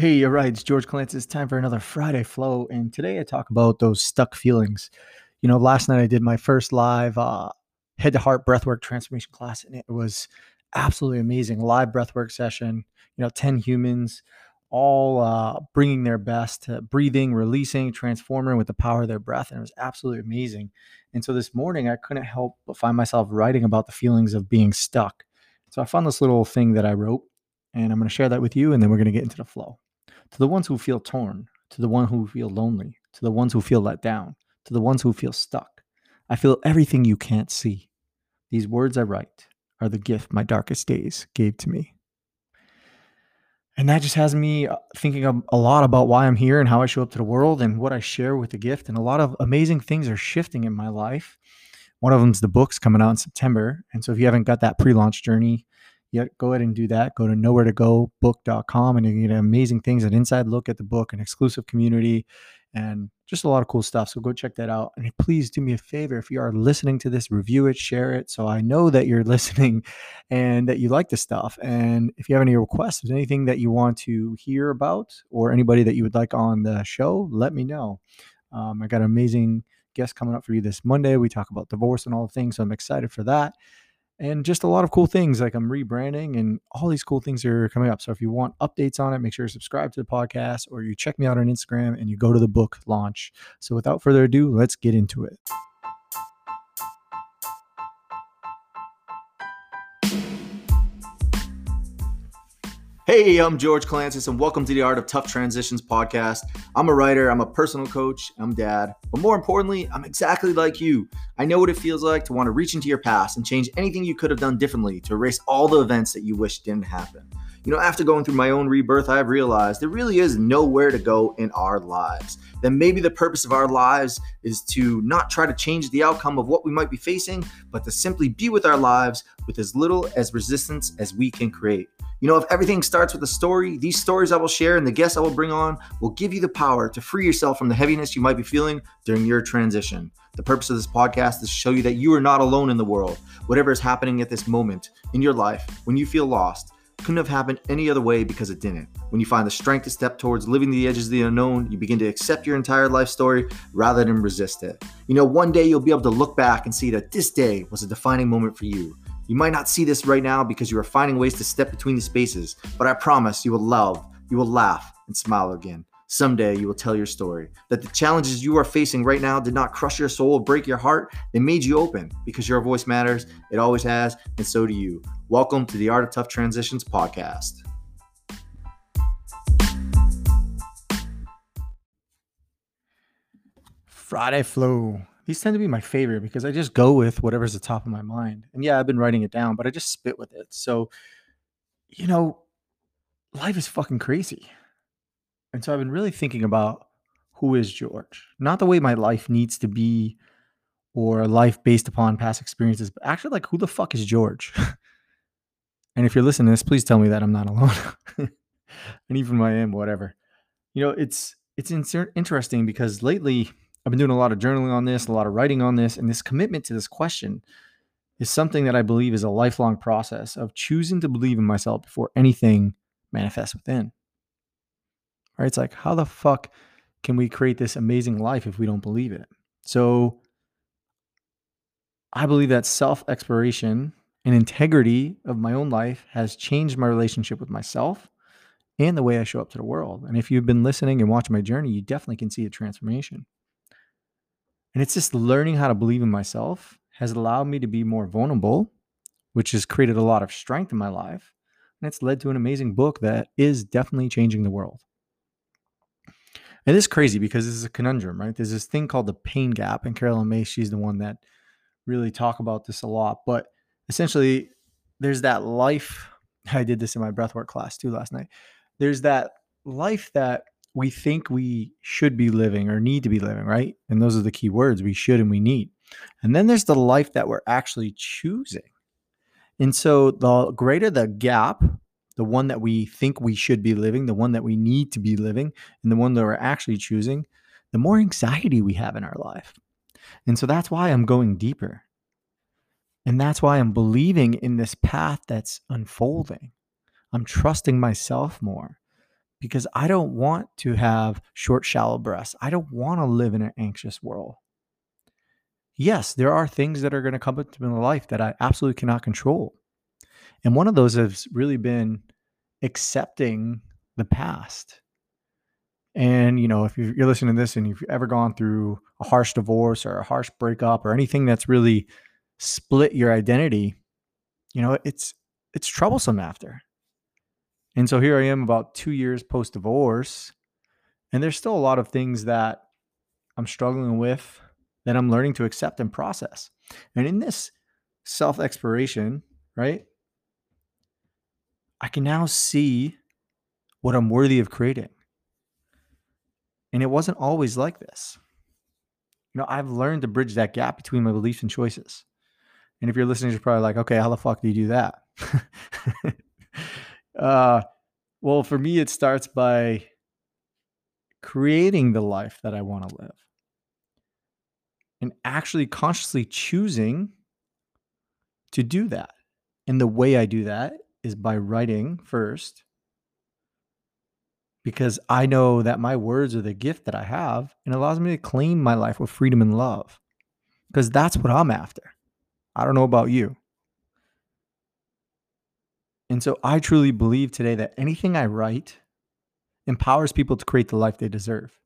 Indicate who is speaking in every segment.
Speaker 1: Hey, you're right. It's George Clance. It's time for another Friday Flow. And today I talk about those stuck feelings. You know, last night I did my first live uh, head to heart breathwork transformation class, and it was absolutely amazing. Live breathwork session, you know, 10 humans all uh, bringing their best, uh, breathing, releasing, transforming with the power of their breath. And it was absolutely amazing. And so this morning I couldn't help but find myself writing about the feelings of being stuck. So I found this little thing that I wrote, and I'm going to share that with you, and then we're going to get into the flow to the ones who feel torn, to the ones who feel lonely, to the ones who feel let down, to the ones who feel stuck. I feel everything you can't see. These words I write are the gift my darkest days gave to me. And that just has me uh, thinking a lot about why I'm here and how I show up to the world and what I share with the gift. And a lot of amazing things are shifting in my life. One of them's the books coming out in September. And so if you haven't got that pre launch journey, yeah, go ahead and do that. Go to nowhere to go book.com and you get amazing things, an inside look at the book, an exclusive community, and just a lot of cool stuff. So go check that out. And please do me a favor if you are listening to this, review it, share it. So I know that you're listening and that you like the stuff. And if you have any requests, anything that you want to hear about, or anybody that you would like on the show, let me know. Um, I got an amazing guest coming up for you this Monday. We talk about divorce and all the things. So I'm excited for that and just a lot of cool things like I'm rebranding and all these cool things are coming up. So if you want updates on it, make sure you subscribe to the podcast or you check me out on Instagram and you go to the book launch. So without further ado, let's get into it. Hey, I'm George Clancis, and welcome to the Art of Tough Transitions podcast. I'm a writer, I'm a personal coach, I'm dad, but more importantly, I'm exactly like you. I know what it feels like to want to reach into your past and change anything you could have done differently to erase all the events that you wish didn't happen. You know, after going through my own rebirth, I've realized there really is nowhere to go in our lives. Then maybe the purpose of our lives is to not try to change the outcome of what we might be facing, but to simply be with our lives with as little as resistance as we can create. You know, if everything starts with a story, these stories I will share and the guests I will bring on will give you the power to free yourself from the heaviness you might be feeling during your transition. The purpose of this podcast is to show you that you are not alone in the world. Whatever is happening at this moment in your life, when you feel lost, couldn't have happened any other way because it didn't. When you find the strength to step towards living the edges of the unknown, you begin to accept your entire life story rather than resist it. You know, one day you'll be able to look back and see that this day was a defining moment for you. You might not see this right now because you are finding ways to step between the spaces, but I promise you will love, you will laugh, and smile again. Someday you will tell your story. That the challenges you are facing right now did not crush your soul, break your heart. They made you open because your voice matters. It always has, and so do you. Welcome to the Art of Tough Transitions podcast. Friday Flow. These tend to be my favorite because I just go with whatever's the top of my mind. And yeah, I've been writing it down, but I just spit with it. So, you know, life is fucking crazy. And so I've been really thinking about who is George? Not the way my life needs to be or life based upon past experiences, but actually like who the fuck is George? and if you're listening to this, please tell me that I'm not alone. and even if I am, whatever. You know, it's it's interesting because lately I've been doing a lot of journaling on this, a lot of writing on this, and this commitment to this question is something that I believe is a lifelong process of choosing to believe in myself before anything manifests within. Right? It's like, how the fuck can we create this amazing life if we don't believe it? So I believe that self exploration and integrity of my own life has changed my relationship with myself and the way I show up to the world. And if you've been listening and watching my journey, you definitely can see a transformation. And it's just learning how to believe in myself has allowed me to be more vulnerable, which has created a lot of strength in my life. And it's led to an amazing book that is definitely changing the world. This is crazy because this is a conundrum, right? There's this thing called the pain gap, and Carolyn May, she's the one that really talk about this a lot. But essentially, there's that life. I did this in my breathwork class too last night. There's that life that we think we should be living or need to be living, right? And those are the key words we should and we need. And then there's the life that we're actually choosing. And so the greater the gap, the one that we think we should be living, the one that we need to be living, and the one that we're actually choosing, the more anxiety we have in our life. And so that's why I'm going deeper. And that's why I'm believing in this path that's unfolding. I'm trusting myself more because I don't want to have short, shallow breaths. I don't want to live in an anxious world. Yes, there are things that are going to come into my life that I absolutely cannot control. And one of those has really been accepting the past. And, you know, if you're listening to this and you've ever gone through a harsh divorce or a harsh breakup or anything that's really split your identity, you know, it's it's troublesome after. And so here I am about 2 years post divorce and there's still a lot of things that I'm struggling with that I'm learning to accept and process. And in this self exploration, right? I can now see what I'm worthy of creating. And it wasn't always like this. You know, I've learned to bridge that gap between my beliefs and choices. And if you're listening, you're probably like, okay, how the fuck do you do that? uh, well, for me, it starts by creating the life that I want to live and actually consciously choosing to do that. And the way I do that is by writing first because I know that my words are the gift that I have and allows me to claim my life with freedom and love because that's what I'm after. I don't know about you. And so I truly believe today that anything I write empowers people to create the life they deserve.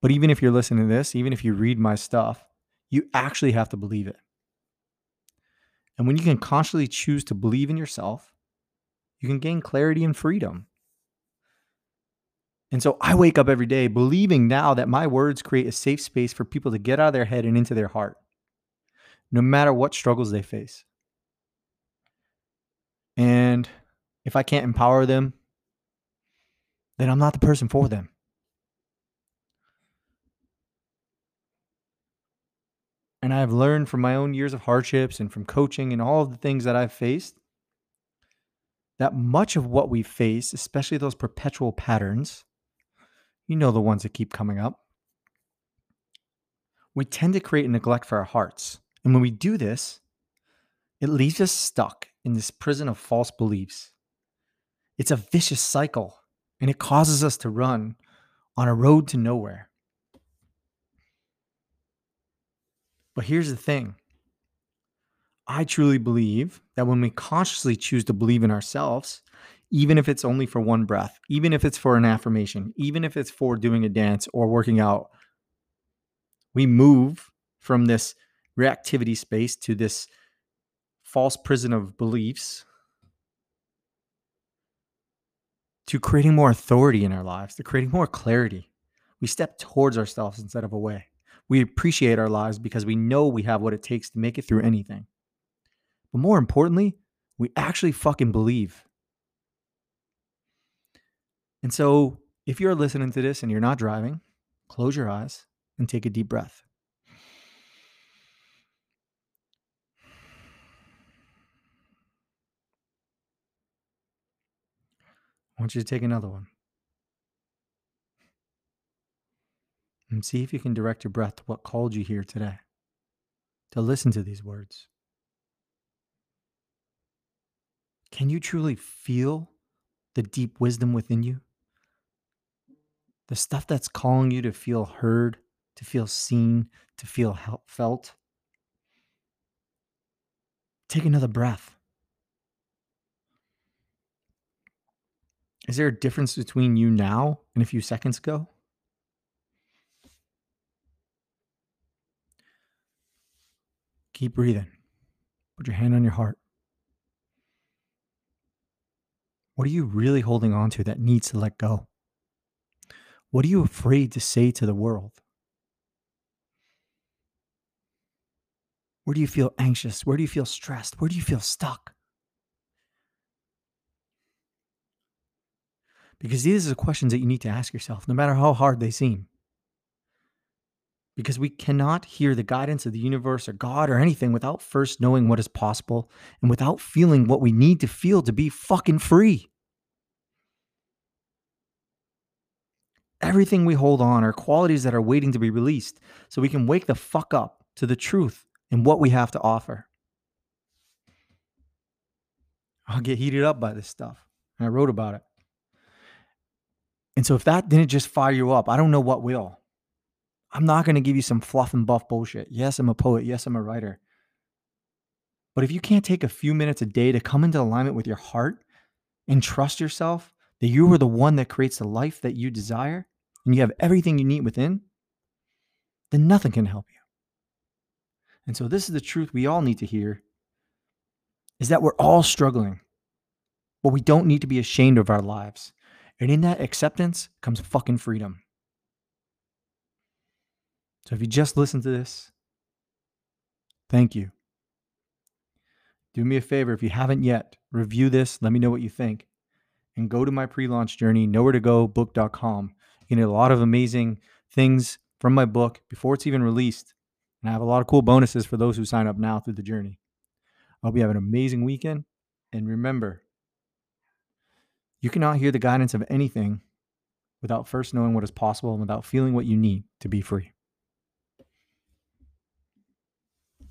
Speaker 1: But even if you're listening to this, even if you read my stuff, you actually have to believe it. And when you can consciously choose to believe in yourself, you can gain clarity and freedom. And so I wake up every day believing now that my words create a safe space for people to get out of their head and into their heart, no matter what struggles they face. And if I can't empower them, then I'm not the person for them. And I've learned from my own years of hardships and from coaching and all of the things that I've faced that much of what we face, especially those perpetual patterns, you know, the ones that keep coming up, we tend to create a neglect for our hearts. And when we do this, it leaves us stuck in this prison of false beliefs. It's a vicious cycle and it causes us to run on a road to nowhere. But here's the thing I truly believe that when we consciously choose to believe in ourselves, even if it's only for one breath, even if it's for an affirmation, even if it's for doing a dance or working out, we move from this reactivity space to this false prison of beliefs to creating more authority in our lives, to creating more clarity. We step towards ourselves instead of away. We appreciate our lives because we know we have what it takes to make it through anything. But more importantly, we actually fucking believe. And so, if you're listening to this and you're not driving, close your eyes and take a deep breath. I want you to take another one. And see if you can direct your breath to what called you here today, to listen to these words. Can you truly feel the deep wisdom within you? The stuff that's calling you to feel heard, to feel seen, to feel felt? Take another breath. Is there a difference between you now and a few seconds ago? Keep breathing. Put your hand on your heart. What are you really holding on to that needs to let go? What are you afraid to say to the world? Where do you feel anxious? Where do you feel stressed? Where do you feel stuck? Because these are the questions that you need to ask yourself, no matter how hard they seem because we cannot hear the guidance of the universe or God or anything without first knowing what is possible and without feeling what we need to feel to be fucking free. Everything we hold on are qualities that are waiting to be released so we can wake the fuck up to the truth and what we have to offer. I'll get heated up by this stuff. And I wrote about it. And so if that didn't just fire you up, I don't know what will. I'm not going to give you some fluff and buff bullshit. Yes, I'm a poet. Yes, I'm a writer. But if you can't take a few minutes a day to come into alignment with your heart and trust yourself that you are the one that creates the life that you desire and you have everything you need within, then nothing can help you. And so this is the truth we all need to hear is that we're all struggling. But we don't need to be ashamed of our lives. And in that acceptance comes fucking freedom. So if you just listen to this, thank you. Do me a favor if you haven't yet, review this, let me know what you think. And go to my pre launch journey, nowhere to go book.com. You get a lot of amazing things from my book before it's even released. And I have a lot of cool bonuses for those who sign up now through the journey. I hope you have an amazing weekend. And remember, you cannot hear the guidance of anything without first knowing what is possible and without feeling what you need to be free.